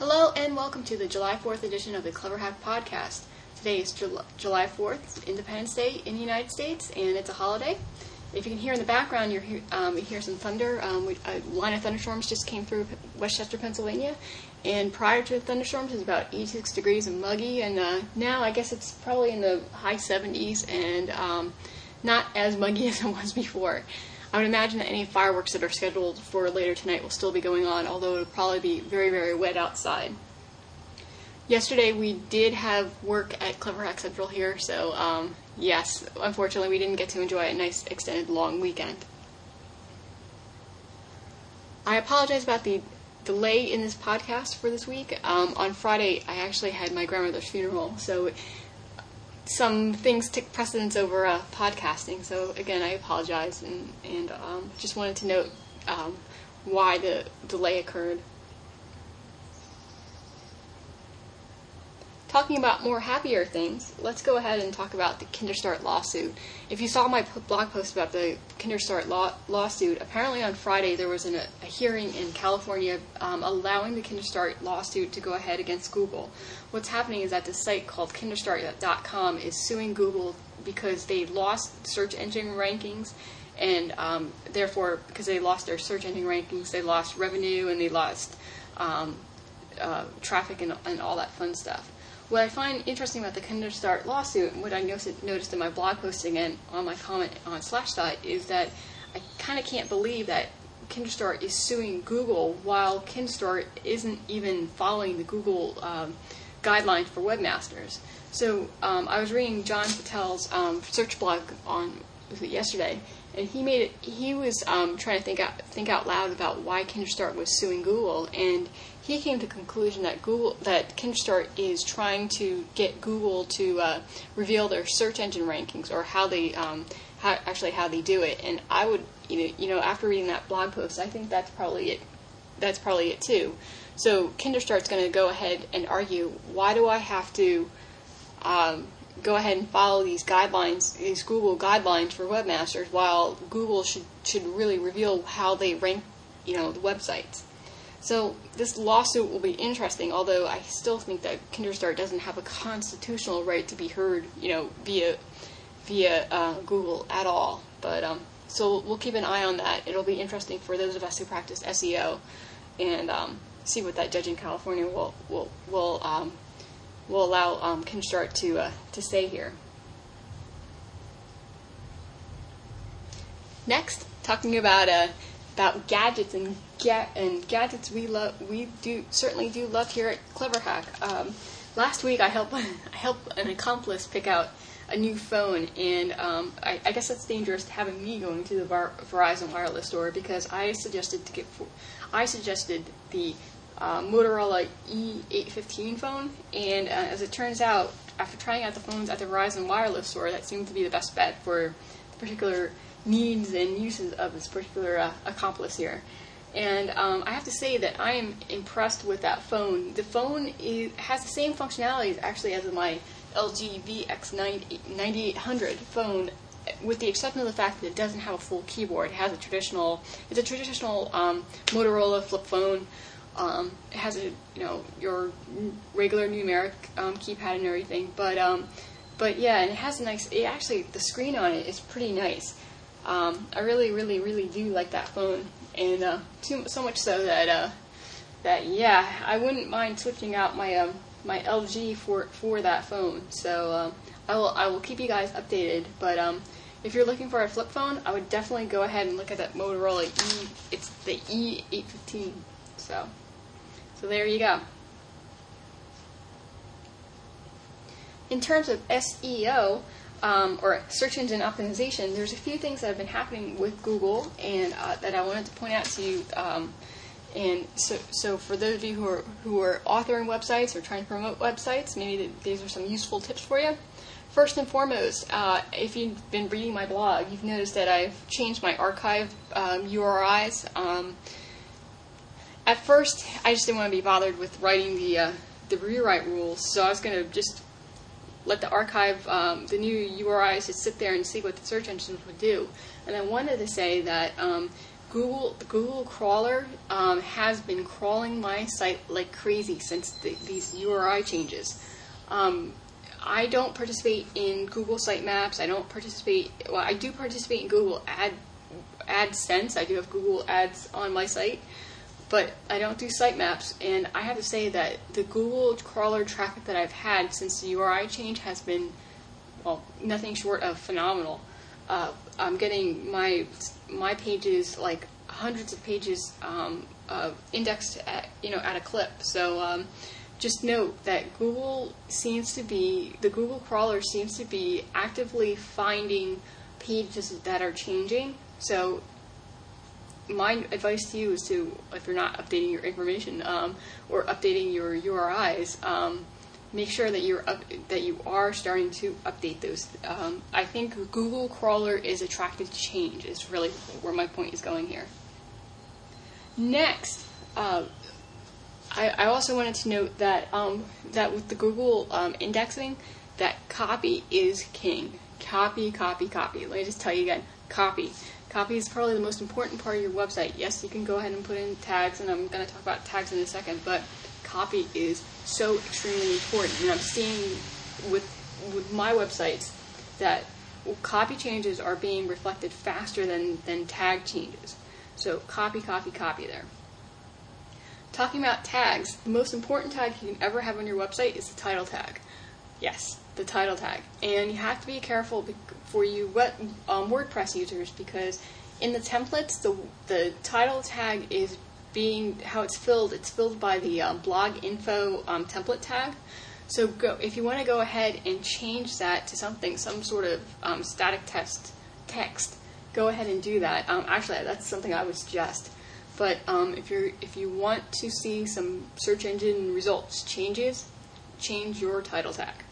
Hello and welcome to the July 4th edition of the Clever Hack Podcast. Today is Jul- July 4th, it's Independence Day in the United States, and it's a holiday. If you can hear in the background, you're hear, um, you hear some thunder. Um, we, a line of thunderstorms just came through West Chester, Pennsylvania, and prior to the thunderstorms, it was about 86 degrees and muggy, and uh, now I guess it's probably in the high 70s and um, not as muggy as it was before. I would imagine that any fireworks that are scheduled for later tonight will still be going on, although it'll probably be very, very wet outside. Yesterday we did have work at Clever Hack Central here, so um, yes, unfortunately we didn't get to enjoy a nice extended long weekend. I apologize about the delay in this podcast for this week. Um, on Friday I actually had my grandmother's funeral, so some things took precedence over uh, podcasting. So again, I apologize and and um, just wanted to note um, why the delay occurred. Talking about more happier things, let's go ahead and talk about the Kinderstart lawsuit. If you saw my blog post about the Kinderstart law- lawsuit, apparently on Friday there was an, a hearing in California um, allowing the Kinderstart lawsuit to go ahead against Google. What's happening is that the site called Kinderstart.com is suing Google because they lost search engine rankings and um, therefore because they lost their search engine rankings they lost revenue and they lost um, uh, traffic and, and all that fun stuff what I find interesting about the Kinderstart lawsuit, and what I noticed in my blog posting and on my comment on Slashdot, is that I kind of can't believe that Kinderstart is suing Google while Kinderstart isn't even following the Google um, guidelines for webmasters. So um, I was reading John Battelle's um, search blog on yesterday, and he made it. He was um, trying to think out think out loud about why Kinderstart was suing Google, and he came to the conclusion that Google that Kinderstart is trying to get Google to uh, reveal their search engine rankings or how they um, how, actually how they do it. And I would you know after reading that blog post, I think that's probably it. That's probably it too. So Kinderstart's going to go ahead and argue why do I have to um, go ahead and follow these guidelines, these Google guidelines for webmasters, while Google should should really reveal how they rank, you know, the websites. So this lawsuit will be interesting, although I still think that Kinderstart doesn't have a constitutional right to be heard, you know, via via uh, Google at all. But um, so we'll keep an eye on that. It'll be interesting for those of us who practice SEO, and um, see what that judge in California will will will um, will allow um, Kinderstart to uh, to say here. Next, talking about uh, about gadgets and ga- and gadgets we love we do certainly do love here at Clever Hack. Um, last week I helped I helped an accomplice pick out a new phone, and um, I, I, guess that's dangerous having me going to the Verizon wireless store because I suggested to get I suggested the uh, Motorola E815 phone, and uh, as it turns out, after trying out the phones at the Verizon wireless store, that seemed to be the best bet for the particular needs and uses of this particular uh, accomplice here. And um, I have to say that I am impressed with that phone. The phone is, has the same functionalities actually as my LG VX9800 phone, with the exception of the fact that it doesn't have a full keyboard. It has a traditional, it's a traditional um, Motorola flip phone. Um, it has a, you know, your regular numeric um, keypad and everything, but um, but yeah, and it has a nice. It actually, the screen on it is pretty nice. Um, I really, really, really do like that phone, and uh, too, so much so that uh, that yeah, I wouldn't mind switching out my um, my LG for for that phone. So uh, I will I will keep you guys updated. But um, if you're looking for a flip phone, I would definitely go ahead and look at that Motorola E. It's the E815. So so there you go. In terms of SEO, um, or search engine optimization, there's a few things that have been happening with Google and uh, that I wanted to point out to you. Um, and so, so for those of you who are who are authoring websites or trying to promote websites, maybe these are some useful tips for you. First and foremost, uh, if you've been reading my blog, you've noticed that I've changed my archive um, URIs. At first, I just didn't want to be bothered with writing the uh, the rewrite rules, so I was going to just let the archive, um, the new URIs, just sit there and see what the search engines would do. And I wanted to say that um, Google the Google crawler um, has been crawling my site like crazy since the, these URI changes. Um, I don't participate in Google Sitemaps. I don't participate. Well, I do participate in Google Ad AdSense. I do have Google Ads on my site, but I don't do sitemaps. And I have to say that the Google crawler traffic that I've had since the URI change has been, well, nothing short of phenomenal. Uh, I'm getting my my pages like hundreds of pages um, uh, indexed at you know at a clip. So um, just note that Google seems to be the Google crawler seems to be actively finding pages that are changing. So my advice to you is to if you're not updating your information um, or updating your URIs. Um, make sure that you're up, that you are starting to update those. Um, I think Google crawler is attracted to change. Is really where my point is going here. Next, uh, I, I, also wanted to note that um, that with the Google um, indexing, that copy is king. Copy, copy, copy. Let me just tell you again, copy. Copy is probably the most important part of your website. Yes, you can go ahead and put in tags, and I'm going to talk about tags in a second, but copy is so extremely important. And I'm seeing with with my websites that copy changes are being reflected faster than, than tag changes. So copy, copy, copy there. Talking about tags, the most important tag you can ever have on your website is the title tag. Yes, the title tag. And you have to be careful for you um, WordPress users because in the templates, the, the title tag is being how it's filled. It's filled by the uh, blog info um, template tag. So go if you want to go ahead and change that to something, some sort of um, static test text, go ahead and do that. Um, actually, that's something I would suggest. But um, if you're if you want to see some search engine results changes, change your title tag.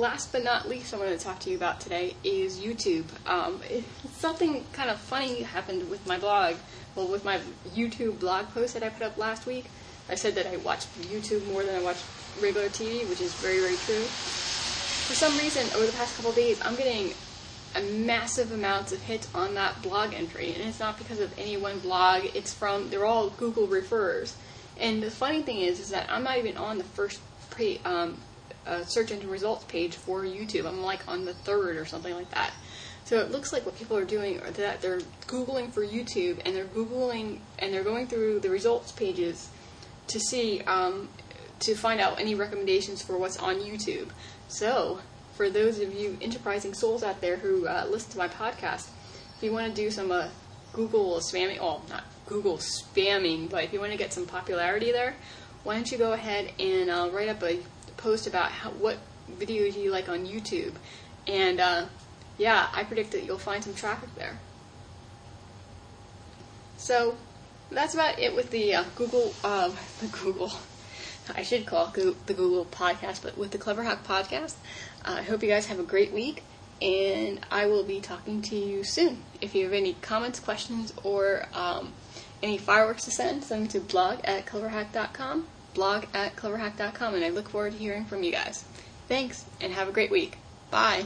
Last but not least, I wanted to talk to you about today is YouTube. Um, something kind of funny happened with my blog. Well, with my YouTube blog post that I put up last week, I said that I watch YouTube more than I watch regular TV, which is very, very true. For some reason, over the past couple days, I'm getting a massive amounts of hits on that blog entry, and it's not because of any one blog. It's from they're all Google refers. And the funny thing is, is that I'm not even on the first pre, um, search engine results page for YouTube. I'm like on the third or something like that. So it looks like what people are doing are that they're Googling for YouTube and they're Googling and they're going through the results pages to see, um, to find out any recommendations for what's on YouTube. So for those of you enterprising souls out there who uh, listen to my podcast, if you want to do some uh, Google spamming, well, not Google spamming, but if you want to get some popularity there, why don't you go ahead and uh, write up a post about how, what videos you like on YouTube, and uh, yeah, I predict that you'll find some traffic there. So that's about it with the uh, Google, uh, the Google. I should call the Google podcast, but with the Clever Hack podcast. Uh, I hope you guys have a great week, and I will be talking to you soon. If you have any comments, questions, or um, any fireworks to send, send them to blog at cleverhack.com blog at cleverhack.com, and I look forward to hearing from you guys. Thanks, and have a great week. Bye.